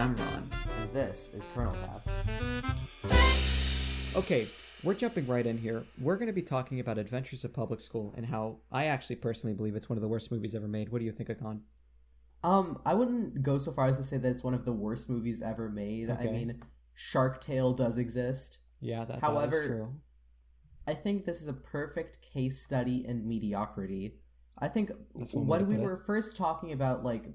And I'm Ron. And this is Kernel Cast. Okay, we're jumping right in here. We're going to be talking about Adventures of Public School and how I actually personally believe it's one of the worst movies ever made. What do you think, Akon? Um, I wouldn't go so far as to say that it's one of the worst movies ever made. I mean, Shark Tale does exist. Yeah, that, However- that true. However, I think this is a perfect case study in mediocrity. I think when we it. were first talking about like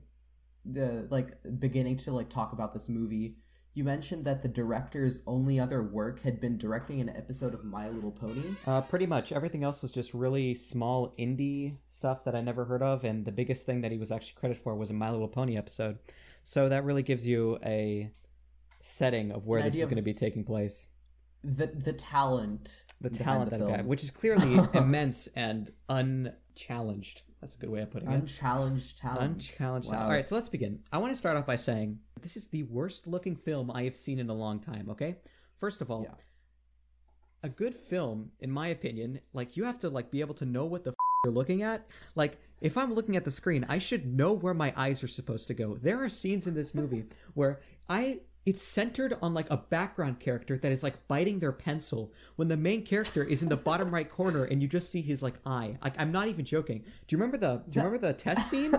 the like beginning to like talk about this movie, you mentioned that the director's only other work had been directing an episode of My Little Pony. Uh, pretty much everything else was just really small indie stuff that I never heard of, and the biggest thing that he was actually credited for was a My Little Pony episode. So that really gives you a setting of where An this is going to be taking place. The the talent, The talent the that guy, which is clearly immense and unchallenged. That's a good way of putting it. unchallenged talent. Unchallenged. Wow. All right, so let's begin. I want to start off by saying this is the worst looking film I have seen in a long time. Okay, first of all, Yeah. a good film, in my opinion, like you have to like be able to know what the f- you're looking at. Like if I'm looking at the screen, I should know where my eyes are supposed to go. There are scenes in this movie where I. It's centered on like a background character that is like biting their pencil when the main character is in the bottom right corner and you just see his like eye. Like I'm not even joking. Do you remember the do you remember the test scene?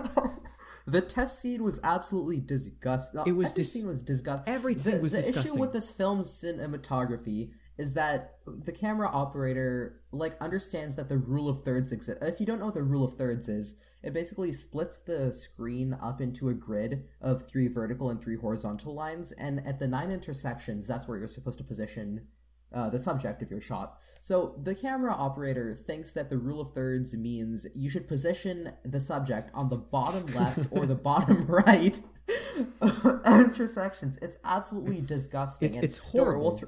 the test scene was absolutely disgusting. It was every dis- scene was disgusting. everything the, was the issue disgusting. with this film's cinematography is that the camera operator like understands that the rule of thirds exists. If you don't know what the rule of thirds is, it basically splits the screen up into a grid of three vertical and three horizontal lines, and at the nine intersections, that's where you're supposed to position uh, the subject of your shot. So the camera operator thinks that the rule of thirds means you should position the subject on the bottom left or the bottom right intersections. It's absolutely disgusting. It's- it's we'll horrible.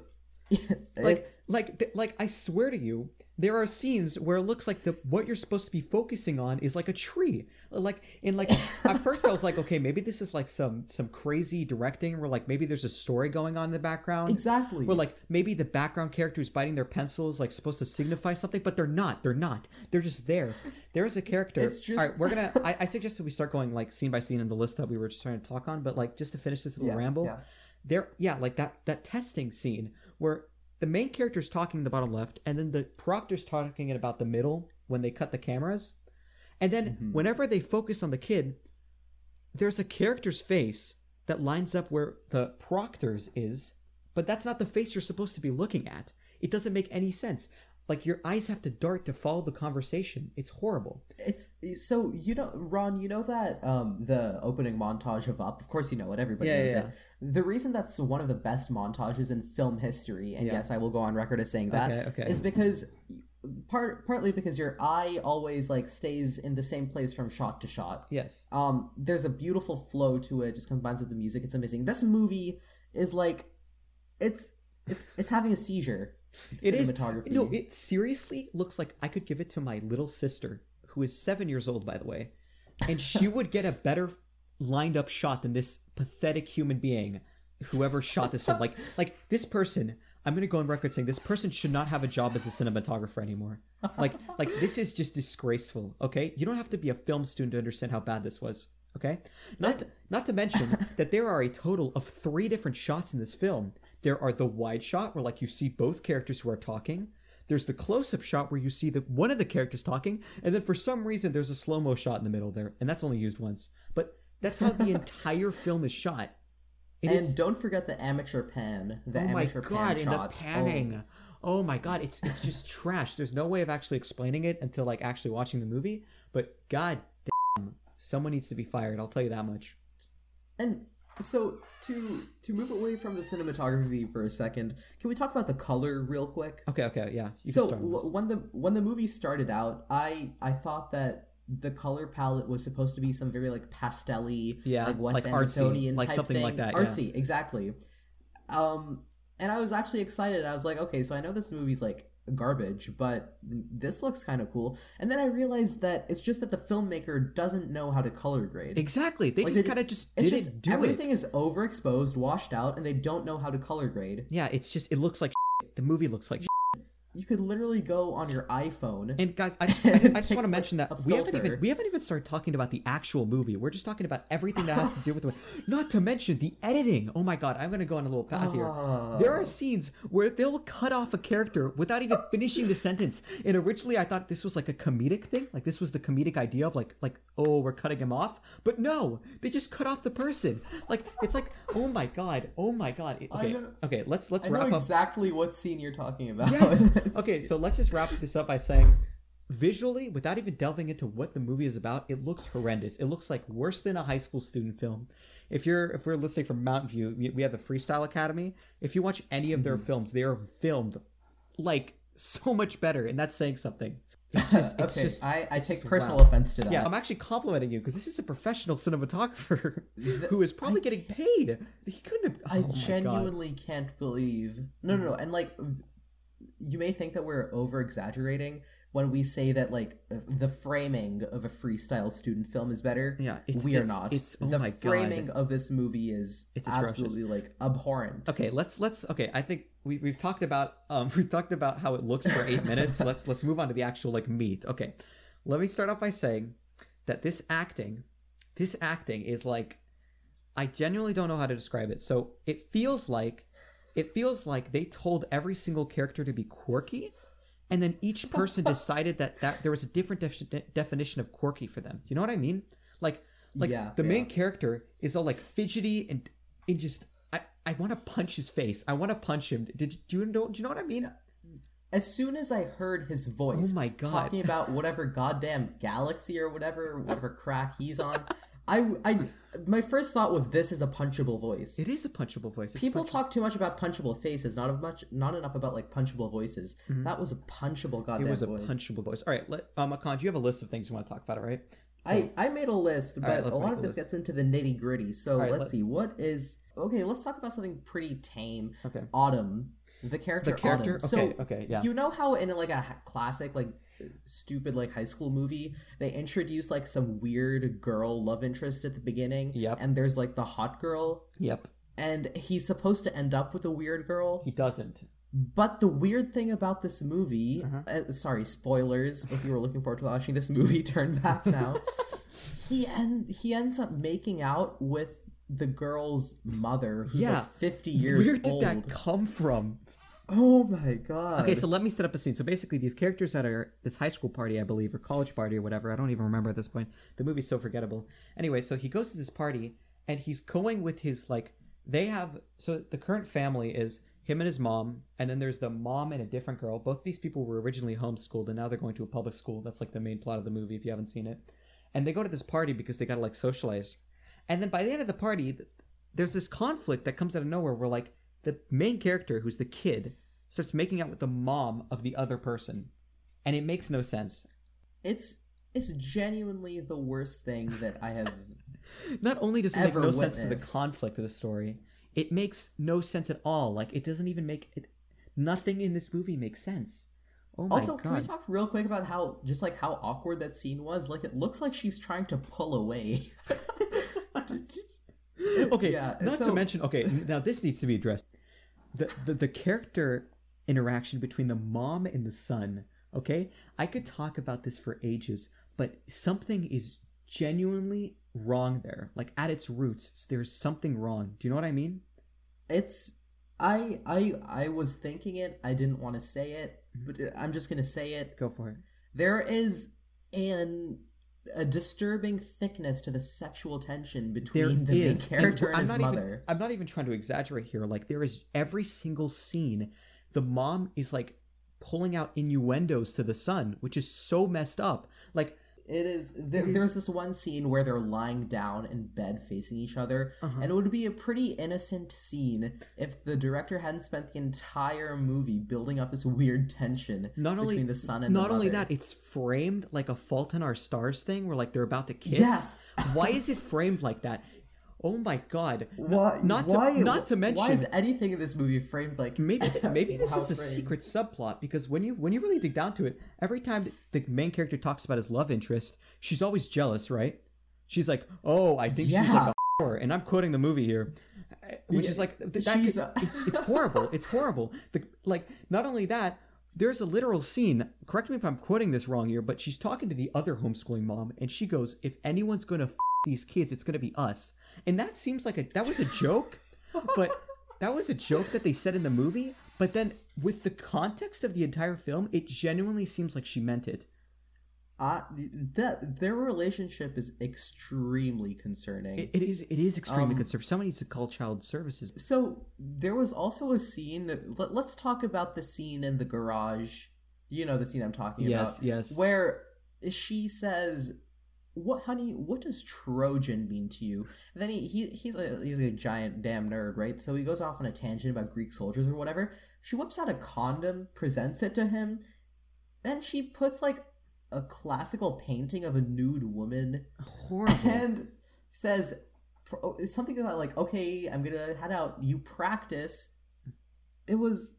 like like like I swear to you, there are scenes where it looks like the what you're supposed to be focusing on is like a tree. Like in like at first I was like, okay, maybe this is like some some crazy directing where like maybe there's a story going on in the background. exactly. Where like maybe the background character who's biting their pencils like supposed to signify something, but they're not. They're not. They're just there. There is a character. It's just- All right, we're gonna. I, I suggest that we start going like scene by scene in the list that we were just trying to talk on. But like just to finish this little Yeah, ramble, yeah. there yeah like that that testing scene where the main character's talking in the bottom left and then the proctor's talking in about the middle when they cut the cameras. And then Mhm. whenever they focus on the kid there's a character's face that lines up where the proctor's is but that's not the face you're supposed to be looking at. It doesn't make any sense like your eyes have to dart to follow the conversation it's horrible It's so you know, Ron. You know that um the opening montage of Up. Of course, you know it. Everybody Yeah, knows yeah, it. The reason that's one of the best montages in film history, and Yeah. yes, I will go on record as saying that, is Okay, okay. because part partly because your eye always like stays in the same place from shot to shot. yes Um, there's a beautiful flow to it. Just combines with the music. It's amazing. This movie is like, it's it's it's having a seizure. It is cinematography. No, it seriously looks like I could give it to my little sister, who is seven years old, by the way, and she would get a better lined up shot than this pathetic human being, whoever shot this film. Like, like this person. I'm gonna go on record saying this person should not have a job as a cinematographer anymore. Like, like this is just disgraceful. Okay, you don't have to be a film student to understand how bad this was. Okay, not to, not to mention that there are a total of three different shots in this film. There are the wide shot where like you see both characters who are talking. There's the close-up shot where you see the one of the characters talking, and then for some reason there's a slow-mo shot in the middle there, and that's only used once. But that's how the entire film is shot. It and is- don't forget the amateur pan. The oh my amateur god, pan shot. the oh. panning. Oh. my god, it's it's just trash. There's no way of actually explaining it until like actually watching the movie. But god damn, someone needs to be fired. I'll tell you that much. Oh. And so to to move away from the cinematography for a second, can we talk about the color real quick? Okay, okay, yeah. You so can start w- when the when the movie started out, I I thought that the color palette was supposed to be some very like pastelly, Yeah, like Wes like artsy, Andersonian like type something thing. like that, yeah. Artsy, exactly. Um, and I was actually excited. I was like, okay, so I know this movie's like garbage, but this looks kind of cool. And then I realized that it's just that the filmmaker doesn't know how to color grade. exactly. They Like, just kind of just It's didn't just do everything it. is overexposed, washed out, and they don't know how to color grade. Yeah, it's just it looks like shit. the movie looks like. You could literally go on your iPhone. And guys, I, I, I just want to mention that we haven't even we haven't even started talking about the actual movie. We're just talking about everything that has to do with the not to mention the editing. Oh my god, I'm gonna go on a little path here. There are ah. scenes where they'll cut off a character without even finishing the sentence. And originally I thought this was like a comedic thing. Like this was the comedic idea of like like, oh, we're cutting him off. But no, they just cut off the person. Like it's like, oh my god, oh my god. Okay, okay, let's let's I know wrap up exactly what scene you're talking about. Yes. Okay, so let's just wrap this up by saying visually, without even delving into what the movie is about, it looks horrendous. It looks like worse than a high school student film. If you're if we're listening from Mountain View, we- have the Freestyle Academy. If you watch any of their Mm-hmm. films, they are filmed like so much better, and that's saying something. It's just it's okay, just I, I take personal wow. offense to that. Yeah, I'm actually complimenting you because this is a professional cinematographer who is probably getting paid. He couldn't have. I oh God. genuinely can't believe. No, no, no. And like, you may think that we're over exaggerating when we say that like the framing of a freestyle student film is better. Yeah, it's- we are it's- not. it's- oh the my God. framing of this movie is It's atrocious. absolutely like abhorrent. Okay, let's let's okay. I think we we've talked about um we've talked about how it looks for eight minutes. Let's let's move on to the actual like meat. Okay, let me start off by saying that this acting, this acting is like, I genuinely don't know how to describe it. So it feels like, it feels like they told every single character to be quirky, and then each person decided that that there was a different def- definition of quirky for them. You know what I mean? Like like Yeah, the main character is all like fidgety and and just I I want to punch his face. I want to punch him. Did do you know do you know what I mean? As soon as I heard his oh voice, Oh my God. talking about whatever goddamn galaxy or whatever, whatever crack he's on, I, I, my first thought was this is a punchable voice. It is a punchable voice. It's People punch- talk too much about punchable faces, not much, not enough about like punchable voices. That was a punchable goddamn Mm-hmm. It was a voice. punchable voice. All right, let um Akan, you have a list of things you want to talk about? All right. So, I, I made a list, but right, a lot of this list. gets into the nitty gritty. So right, let's, let's- see. What is okay? Let's talk about something pretty tame. okay. Autumn, the character. The character. Autumn. Okay. So okay. Yeah. you know how in like a classic like stupid like high school movie they introduce like some weird girl love interest at the beginning. Yep. And there's like the hot girl, Yep. and he's supposed to end up with the weird girl. He doesn't. But the weird thing about this movie, Uh-huh. uh, sorry, spoilers. If you were looking forward to watching this movie, turn back now. he end he ends up making out with the girl's mother, who's Yeah. like fifty years old. Where did old. that come from? Oh my god! Okay, so let me set up a scene. So basically, these characters that are this high school party, I believe, or college party or whatever. I don't even remember at this point. The movie's so forgettable. Anyway, so he goes to this party and he's going with his like. They have so the current family is him and his mom, and then there's the mom and a different girl. Both of these people were originally homeschooled, and now they're going to a public school. That's like the main plot of the movie. If you haven't seen it, and they go to this party because they gotta like socialize, and then by the end of the party, there's this conflict that comes out of nowhere where like the main character, who's the kid, starts making out with the mom of the other person, and it makes no sense. it's it's genuinely the worst thing that I have. Not only does it make Ever no sense to the conflict of the story, it makes no sense at all. Like it doesn't even make it. Nothing in this movie makes sense. Oh my also, god! can we talk real quick about how just like how awkward that scene was? Like, it looks like she's trying to pull away. okay, Yeah, not so- to mention. Okay, now this needs to be addressed. The, the the character interaction between the mom and the son. Okay, I could talk about this for ages, but something is genuinely wrong there. Like at its roots, there's something wrong. Do you know what I mean? it's I I I was thinking it. I didn't want to say it, mm-hmm. but I'm just gonna say it. Go for it. There is an a disturbing thickness to the sexual tension There between the main character and, I'm his not mother. Even, I'm not even trying to exaggerate here. Like there is every single scene, the mom is like pulling out innuendos to the son, which is so messed up. Like It is. There, there's this one scene where they're lying down in bed facing each other, Uh-huh. and it would be a pretty innocent scene if the director hadn't spent the entire movie building up this weird tension not only between the son and not only that, it's framed like a Fault in Our Stars thing, where like they're about to kiss. Yes. Why is it framed like that? Oh my god! Why? Not to why, not to mention Why is anything in this movie framed like? maybe maybe this is a framed? secret subplot because when you when you really dig down to it, every time the main character talks about his love interest, she's always jealous, right? She's like, "Oh, I think she's like a whore," and I'm quoting the movie here, uh, which Yeah, is like th- that she's could- a- it's, it's horrible. It's horrible. The, like not only that, there's a literal scene. Correct me if I'm quoting this wrong here, but she's talking to the other homeschooling mom, and she goes, "If anyone's gonna f- these kids, it's gonna be us." And that seems like a that was a joke, but that was a joke that they said in the movie. But then, with the context of the entire film, it genuinely seems like she meant it. Uh, that their relationship is extremely concerning. It, it is. It is extremely Um, conservative. Someone needs to call child services. So there was also a scene. Let, us talk about the scene in the garage. You know the scene I'm talking Yes, about. yes. Where she says, "What, honey? What does Trojan mean to you?" And then he, he he's a he's a giant damn nerd, right? So he goes off on a tangent about Greek soldiers or whatever. She whips out a condom, presents it to him, then she puts like a classical painting of a nude woman Horrible. and says something about like okay i'm gonna head out you practice it was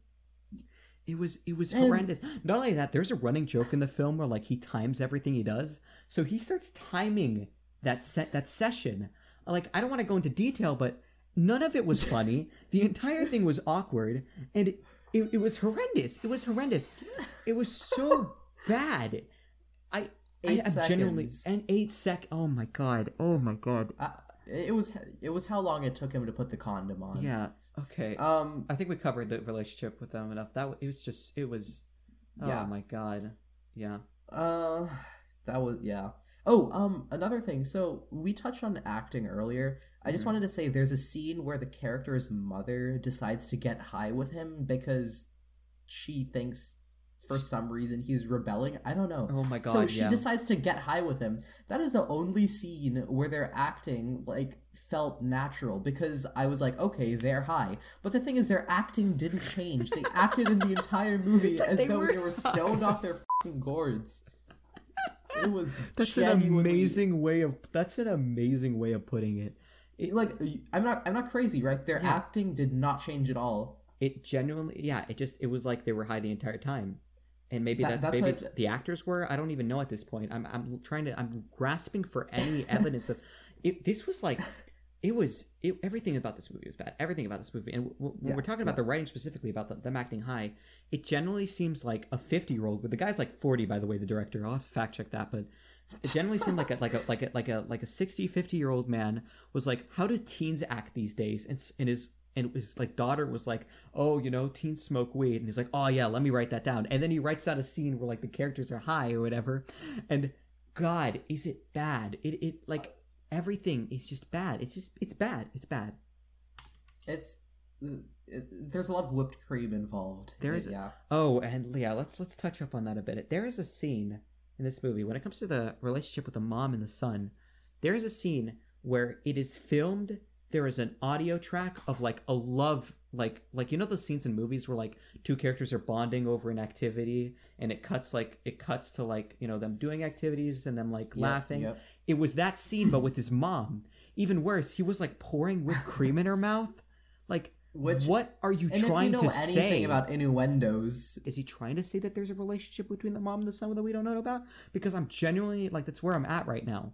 It was it was And- horrendous. Not only that, there's a running joke in the film where like he times everything he does. So he starts timing that set that session. Like I don't want to go into detail, but none of it was funny. the entire thing was awkward, and it, it, it was horrendous. It was horrendous. It was so bad. I Eight I, I genuinely and eight sec. Oh my god. Oh my god. uh, it was it was how long it took him to put the condom on Yeah. Okay. um I think we covered the relationship with them enough. That it was just it was. Oh Yeah. my god. Yeah. uh that was yeah oh um another thing so we touched on acting earlier i just Mhm. wanted to say there's a scene where the character's mother decides to get high with him because she thinks for some reason he's rebelling i don't know Oh my god. so she yeah. decides to get high with him. That is the only scene where their acting like felt natural because I was like, okay, they're high. But the thing is, their acting didn't change. They acted in the entire movie as They though were they were stoned off their fucking gourds. It was That's an amazing way of. That's an amazing way of putting it. It, Like I'm not I'm not crazy, right? Their Yeah. acting did not change at all. it genuinely, yeah. It just it was like they were high the entire time, and maybe That- that, that's maybe what- the actors were. I don't even know at this point. I'm I'm trying to. I'm grasping for any evidence of. It, this was like. It was it, everything about this movie was bad. Everything about this movie, and w- when Yeah, we're talking about the writing specifically about the, them acting high, it generally seems like a fifty-year-old. But the guy's like forty, by the way. The director, I'll have to fact check that, but it generally seemed like a like a like a like a like a 60 50 year old man was like how do teens act these days and, and his and his like daughter was like oh you know teens smoke weed and he's like oh yeah let me write that down and then he writes out a scene where like the characters are high or whatever and god is it bad it it like everything is just bad it's just it's bad it's bad It's it, there's a lot of whipped cream involved. There is- yeah. Oh, and yeah, let's let's touch up on that a bit. There is a scene in this movie when it comes to the relationship with the mom and the son. There is a scene where it is filmed. There is an audio track of like a love, like like you know those scenes in movies where like two characters are bonding over an activity, and it cuts like it cuts to like you know them doing activities and them like Yep, laughing. yep. It was that scene, but with his mom. Even worse, he was like pouring whipped cream in her mouth. Like, Which what are you trying you know to anything say? about innuendos, is he trying to say that there's a relationship between the mom and the son that we don't know about? Because I'm genuinely like that's where I'm at right now.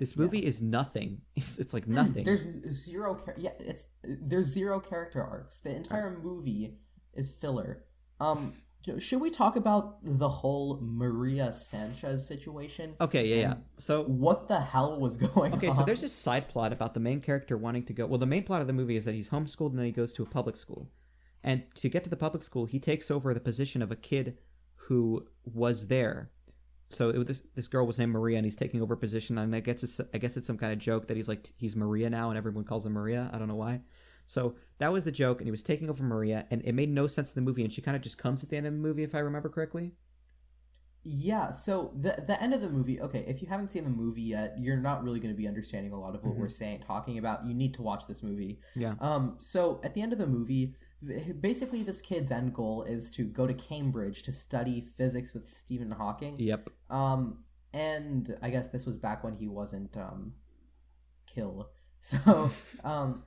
This movie is nothing. It's, it's like nothing. there's zero. Char- yeah, it's there's zero character arcs. The entire movie is filler. Um, should we talk about the whole Maria Sanchez situation? okay, yeah, yeah. So What the hell was going okay, on? Okay, so there's this side plot about the main character wanting to go. Well, the main plot of the movie is that he's homeschooled and then he goes to a public school, and to get to the public school, he takes over the position of a kid who was there. So it, this this girl was named Maria, and he's taking over a position. And I guess it's I guess it's some kind of joke that he's like he's Maria now, and everyone calls him Maria. I don't know why. So that was the joke, and he was taking over Maria, and it made no sense in the movie. And she kind of just comes at the end of the movie, if I remember correctly. Yeah, so the the end of the movie. Okay, if you haven't seen the movie yet, you're not really going to be understanding a lot of what Mhm. we're saying, talking about. You need to watch this movie. Yeah. Um. So at the end of the movie, basically, this kid's end goal is to go to Cambridge to study physics with Stephen Hawking. Yep. Um. And I guess this was back when he wasn't um, kill. So um,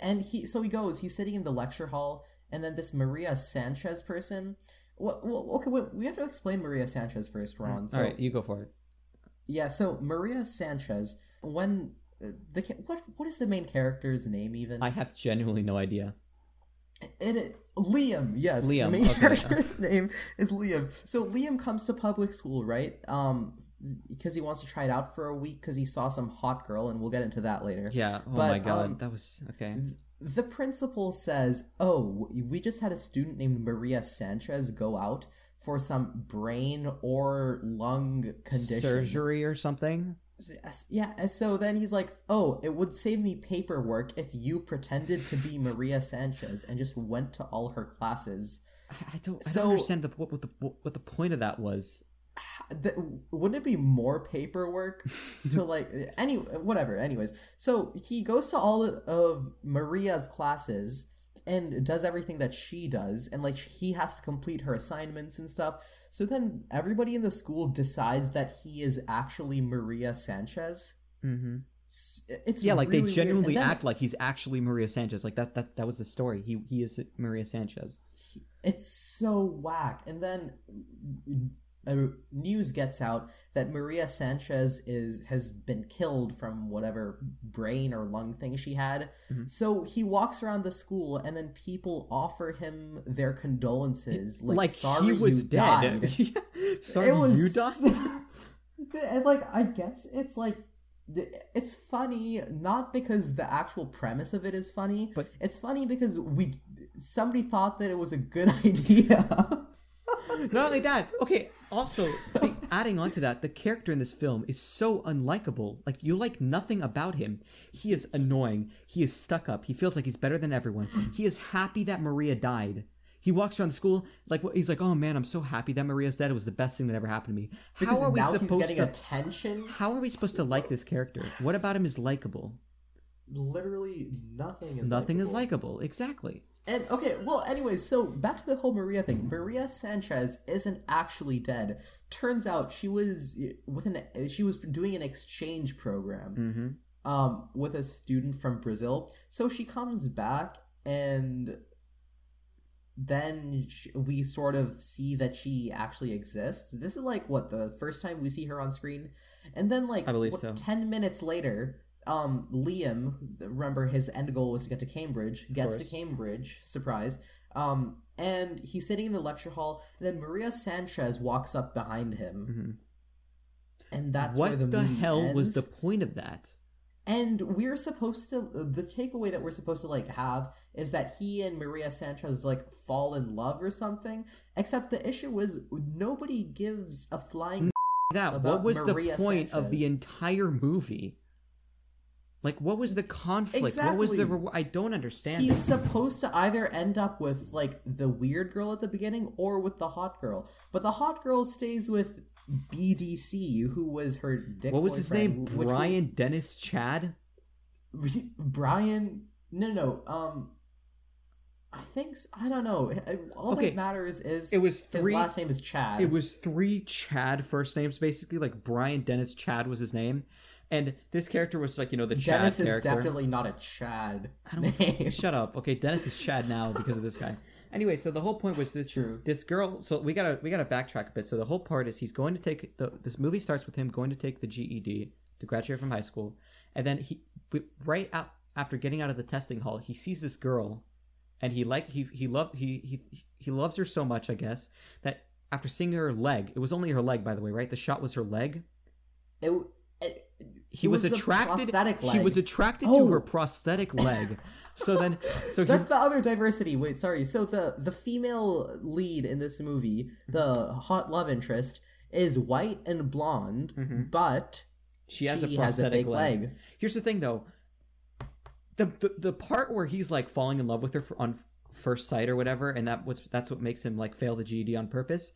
and he so he goes. He's sitting in the lecture hall, and then this Maria Sanchez person. What? Well, okay, wait, we have to explain Maria Sanchez first, Ron. So All right, you go for it. yeah, so Maria Sanchez, when uh, the what what is the main character's name even? I have genuinely no idea. It Liam, yes. Liam, The main okay. character's name is Liam. So Liam comes to public school, right? Um, because he wants to try it out for a week because he saw some hot girl, and we'll get into that later. Yeah. Oh But, my god, um, that was okay. The principal says, "Oh, we just had a student named Maria Sanchez go out for some brain or lung condition Surgery or something. Yeah, and so then he's like, "Oh, it would save me paperwork if you pretended to be Maria Sanchez and just went to all her classes." I, don't. I So- don't understand the what, what the what the point of that was. Wouldn't it be more paperwork to like any whatever? Anyways, so he goes to all of Maria's classes and does everything that she does, and like he has to complete her assignments and stuff. So then everybody in the school decides that he is actually Maria Sanchez. Mm-hmm. It's Yeah, like really they genuinely then- act like he's actually Maria Sanchez. Like that. That that was the story. He he is Maria Sanchez. It's so whack. And then news gets out that Maria Sanchez is has been killed from whatever brain or lung thing she had. Mhm. So he walks around the school, and then people offer him their condolences, like, sorry he was you dead. died. Sorry was you died. and like I guess it's like it's funny not because the actual premise of it is funny, But- it's funny because we somebody thought that it was a good idea. Not only that, okay. Also, like, adding on to that, the character in this film is so unlikable. Like you like nothing about him. He is annoying. He is stuck up. He feels like he's better than everyone. He is happy that Maria died. He walks around the school like he's like, "Oh man, I'm so happy that Maria's dead. It was the best thing that ever happened to me." because How are we now supposed he's getting to? attention. How are we supposed to like this character? What about him is likable? Literally nothing is likable. Nothing is likable. likable. Exactly. And okay, well, anyways, so back to the whole Maria thing. Maria Sanchez isn't actually dead. Turns out she was with an she was doing an exchange program. Mm-hmm. um, with a student from Brazil. So she comes back, and then sh- we sort of see that she actually exists. This is like what the first time we see her on screen, and then like I believe what, so. ten minutes later. Um, Liam, remember his end goal was to get to Cambridge, gets to. Cambridge, surprise. Um, and he's sitting in the lecture hall, and then Maria Sanchez walks up behind him, Mhm. and that's what where the, the hell was the point of that? And we're supposed to the takeaway that we're supposed to like have is that he and Maria Sanchez like fall in love or something. Except the issue is nobody gives a flying that what was Maria the point of the entire movie like what was the conflict what was the Exactly. re- i don't understand He's it. supposed to either end up with like the weird girl at the beginning or with the hot girl. But the hot girl stays with BDC, who was her dick what was his name brian dennis chad Brian no no um I think I don't know. All Okay, that matters is it was his last name is Chad. it was three chad first names basically like brian dennis chad was his name and this character was like you know the chad Dennis is character. definitely not a Chad I don't name. shut up. Okay dennis is chad now because of this guy. Anyway so the whole point was this True. this girl so we gotta we gotta backtrack a bit. So the whole part is he's going to take the this movie starts with him going to take the ged to graduate from high school. And then he right out after getting out of the testing hall he sees this girl and he like he he love he he he loves her so much i guess that after seeing her leg it was only her leg by the way right? The shot was her leg. It, it, he it was, attracted he was attracted to Oh. her prosthetic leg so then so he, That's the other diversity. Wait, sorry. So the the female lead in this movie, the hot love interest, is white and blonde, Mhm. but she has a she prosthetic fake leg. leg. Here's the thing, though. The, the the part where he's like falling in love with her for, on first sight or whatever, and that what's that's what makes him like fail the GED on purpose.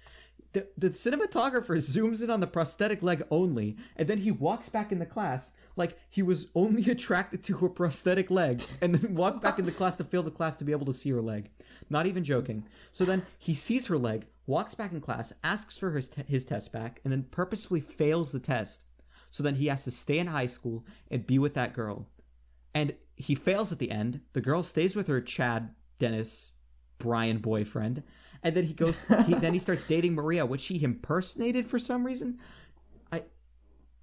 The, the cinematographer zooms in on the prosthetic leg only, and then he walks back in the class like he was only attracted to her prosthetic leg, and then walked back in the class to fail the class to be able to see her leg. Not even joking. So then he sees her leg, walks back in class, asks for his te- his test back, and then purposefully fails the test. So then he has to stay in high school and be with that girl. And he fails at the end. The girl stays with her Chad Dennis Brian boyfriend. And then he goes he, then he starts dating Maria, which he impersonated for some reason. I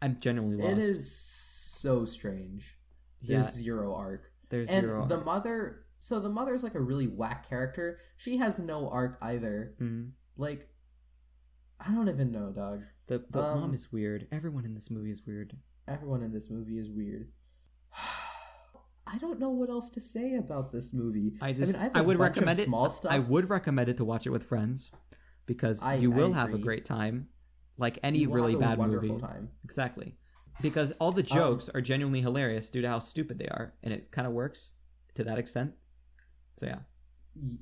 I'm genuinely lost. It is so strange. Yeah. There's zero arc. There's and zero. the mother So the mother is like a really whack character. She has no arc either. Mhm. Like, I don't even know, dog. The the Um, mom is weird. Everyone in this movie is weird. Everyone in this movie is weird. I don't know what else to say about this movie. I just I, mean, I, I would recommend it. Small stuff. I would recommend it to watch it with friends because I- you will have a great time, like any You really have a bad wonderful movie. Time. Exactly, because all the Um, jokes are genuinely hilarious due to how stupid they are, and it kind of works to that extent. So yeah,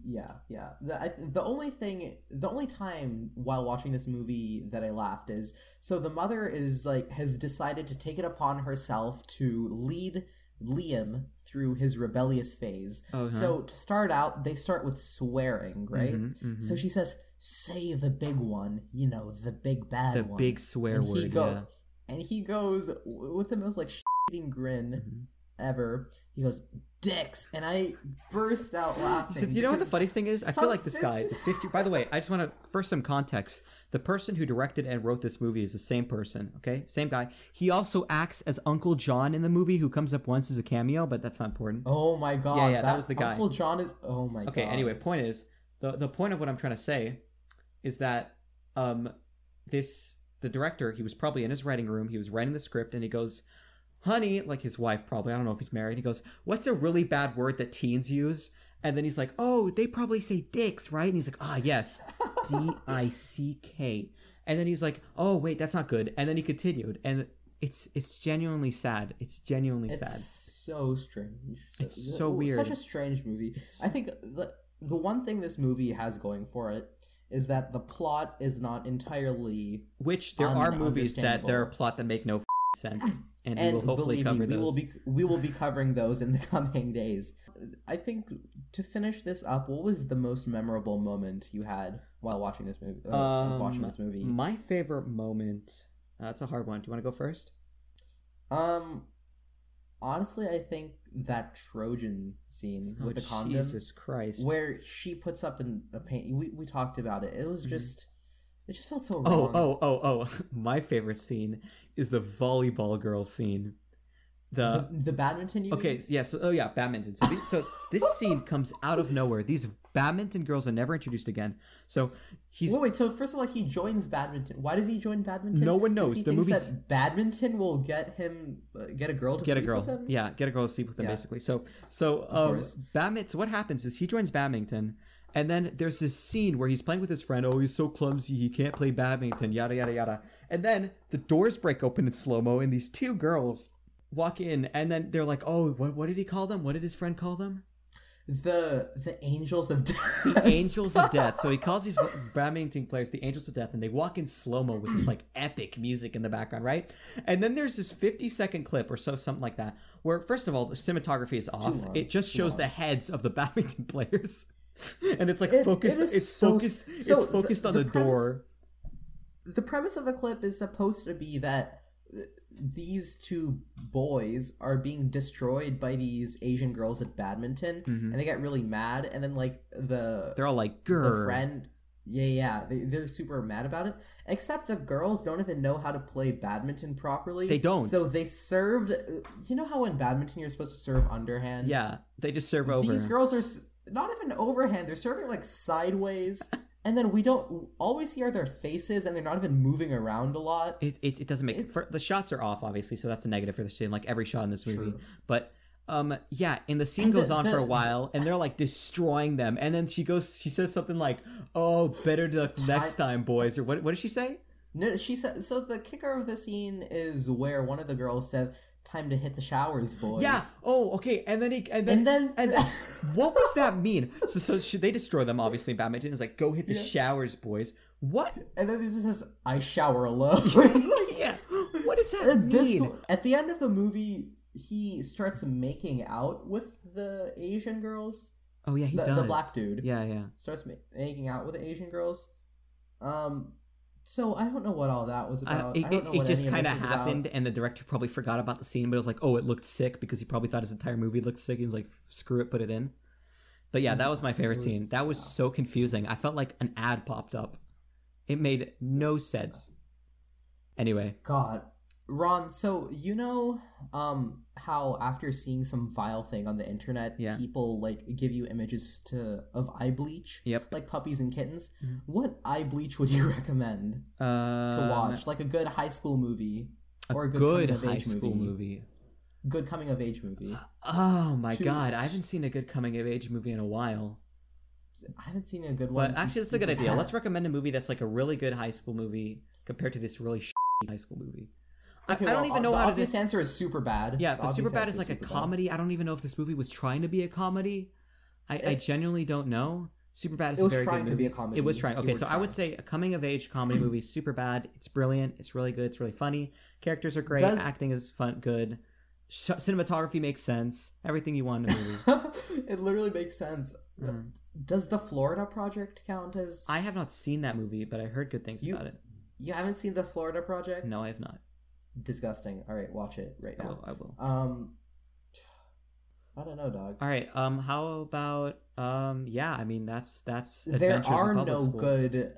Yeah, yeah. The, I, the only thing, the only time while watching this movie that I laughed is so the mother is like has decided to take it upon herself to lead Liam through his rebellious phase. Oh, huh. So to start out, they start with swearing, right? Mhm, mhm. So she says, "Say the big one," you know, the big bad the one. big swear and he word. go- yeah. and he goes with the most like shitting grin Mhm. Ever. He goes, "Dicks," and I burst out laughing. Said, you know what the funny thing is? I feel like this guy is 50 50. By the way, I just want to, first some context, the person who directed and wrote this movie is the same person, okay? Same guy. He also acts as Uncle John in the movie, who comes up once as a cameo, but that's not important. Oh my god! Yeah, yeah, that was the guy. Uncle John is. Oh my okay, god. Okay, anyway, point is, the, the point of what I'm trying to say is that um, this, the director, he was probably in his writing room, he was writing the script, and he goes, honey, like his wife probably, I don't know if he's married, he goes, what's a really bad word that teens use? And then he's like, oh, they probably say dicks, right? And he's like, ah, yes, D I C K. And then he's like, oh, wait, that's not good. And then he continued, and it's it's genuinely sad. It's genuinely sad. It's sad. so strange. It's so weird. Such a strange movie. I think the the one thing this movie has going for it is that the plot is not entirely. Which there are movies that there are plot that make no sense, and, And we will hopefully cover me, we those. will be we will be covering those in the coming days. I think to finish this up, what was the most memorable moment you had while watching this movie? Uh, Um, watching this movie. My favorite moment. Uh, that's a hard one. Do you want to go first? Um, honestly, I think that Trojan scene with oh, the condom, Jesus Christ! where she puts up in a paint. We we talked about it. It was Mhm. just, it just felt so oh, wrong. oh, oh, oh! My favorite scene is the volleyball girl scene. The, the, the badminton. You okay, mean? yeah. So, oh yeah, badminton. So, these, so this scene comes out of nowhere. These badminton girls are never introduced again. So he's Wait, wait. So first of all, he joins badminton. Why does he join badminton? No one knows. He The thinks movie's- that badminton will get him uh, get a girl to get a girl. with him. Yeah, get a girl to sleep with him Yeah. basically. So so um badminton so what happens is he joins badminton and then there's this scene where he's playing with his friend. Oh, he's so clumsy, he can't play badminton, yada yada yada. And then the doors break open in slow-mo and these two girls walk in and then they're like, "Oh, what what did he call them? What did his friend call them?" The the angels of death. The Angels of Death. So he calls these badminton players the Angels of Death, and they walk in slow mo with this like epic music in the background, right? And then there's this 50 second clip or so, something like that, where first of all the cinematography is too off. It just shows the heads of the badminton players, and it's like It- focused. it it's so- focused. so it's focused the- on the, the premise- door. the premise of the clip is supposed to be that these two boys are being destroyed by these Asian girls at badminton, Mhm. and they get really mad, and then like the They're all like, the "Grr." friend. Yeah, yeah, they, they're super mad about it. Except the girls don't even know how to play badminton properly. They don't. So they served. You know how in badminton you're supposed to serve underhand. Yeah, they just serve over. These girls are not even overhand. They're serving like sideways, and then we don't. All we see are their faces, and they're not even moving around a lot. it, it, it doesn't make It- for, the shots are off obviously so that's a negative for the scene like every shot in this movie True. but um yeah and the scene And the- goes on for a while and they're like destroying them and then she goes she says something like oh better luck next time boys or what what does she say No, she said. So the kicker of the scene is where one of the girls says, "Time to hit the showers, boys." yeah oh okay. And then he and then And then and what does that mean? So so she, they destroy them obviously badminton is like go hit the Yeah. showers boys. What? And then he just says, "I shower alone." yeah. What does that this mean? at the end of the movie, he starts making out with the Asian girls. oh yeah he the, does. the black dude. Yeah yeah. Starts ma- making out with the Asian girls. Um, so I don't know what all that was about. I it, don't it, know it what just kind of is about. happened, and the director probably forgot about the scene, but it was like, oh, it looked sick because he probably thought his entire movie looked sick. He's like, screw it, put it in. But yeah, that was my favorite It scene. That was so confusing. I felt like an ad popped up. It made no sense. Anyway, God, Ron, so you know um how after seeing some vile thing on the internet, Yeah. people like give you images to of eye bleach, Yep. like puppies and kittens. Mhm. What eye bleach would you recommend Uh, to watch? Like a good high school movie or a good, good coming of high age school movie. movie. Good coming of age movie. Oh my god, I haven't seen a good coming of age movie in a while. I haven't seen a good one. But actually, that's a good idea. Let's recommend a movie that's like a really good high school movie compared to this really high school movie. I, Okay, I don't well, even know the how to. obvious answer is Superbad. Yeah, The but Superbad answer is like a comedy. I don't even know if this movie was trying to be a comedy. I, I genuinely don't know. Superbad is It was a very trying to be a comedy. It was trying. Okay, so I would say a coming of age comedy movie. Superbad. It's brilliant. It's really good. It's really funny. Characters are great. Does- Acting is fun. Good. Sh- cinematography makes sense. Everything you want in a movie. it literally makes sense. Mhm. Does the Florida Project count as? I have not seen that movie, but I heard good things You- about it. You haven't seen the Florida Project? No, I have not. Disgusting. All right, watch it right I now. will. I will. Um, I don't know, dog. All right. Um. How about um. Yeah. I mean, that's that's. There Adventures in are no School. good.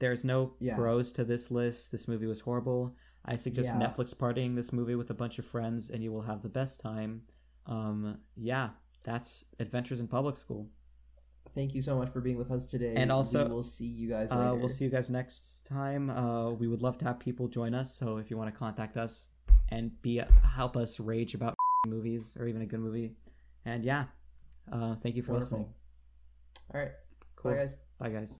There's no Yeah. pros to this list. This movie was horrible. I suggest Yeah. Netflix partying this movie with a bunch of friends, and you will have the best time. Um. Yeah. That's Adventures in Public School. Thank you so much for being with us today. And also- we will see you guys later. Uh, we'll see you guys next time. Uh, we would love to have people join us. So if you want to contact us and be help us rage about movies or even a good movie, and yeah, uh, thank you for Wonderful. listening. All right, Cool. bye guys. Bye guys.